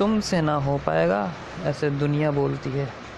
तुमसे ना हो पाएगा ऐसे दुनिया बोलती है।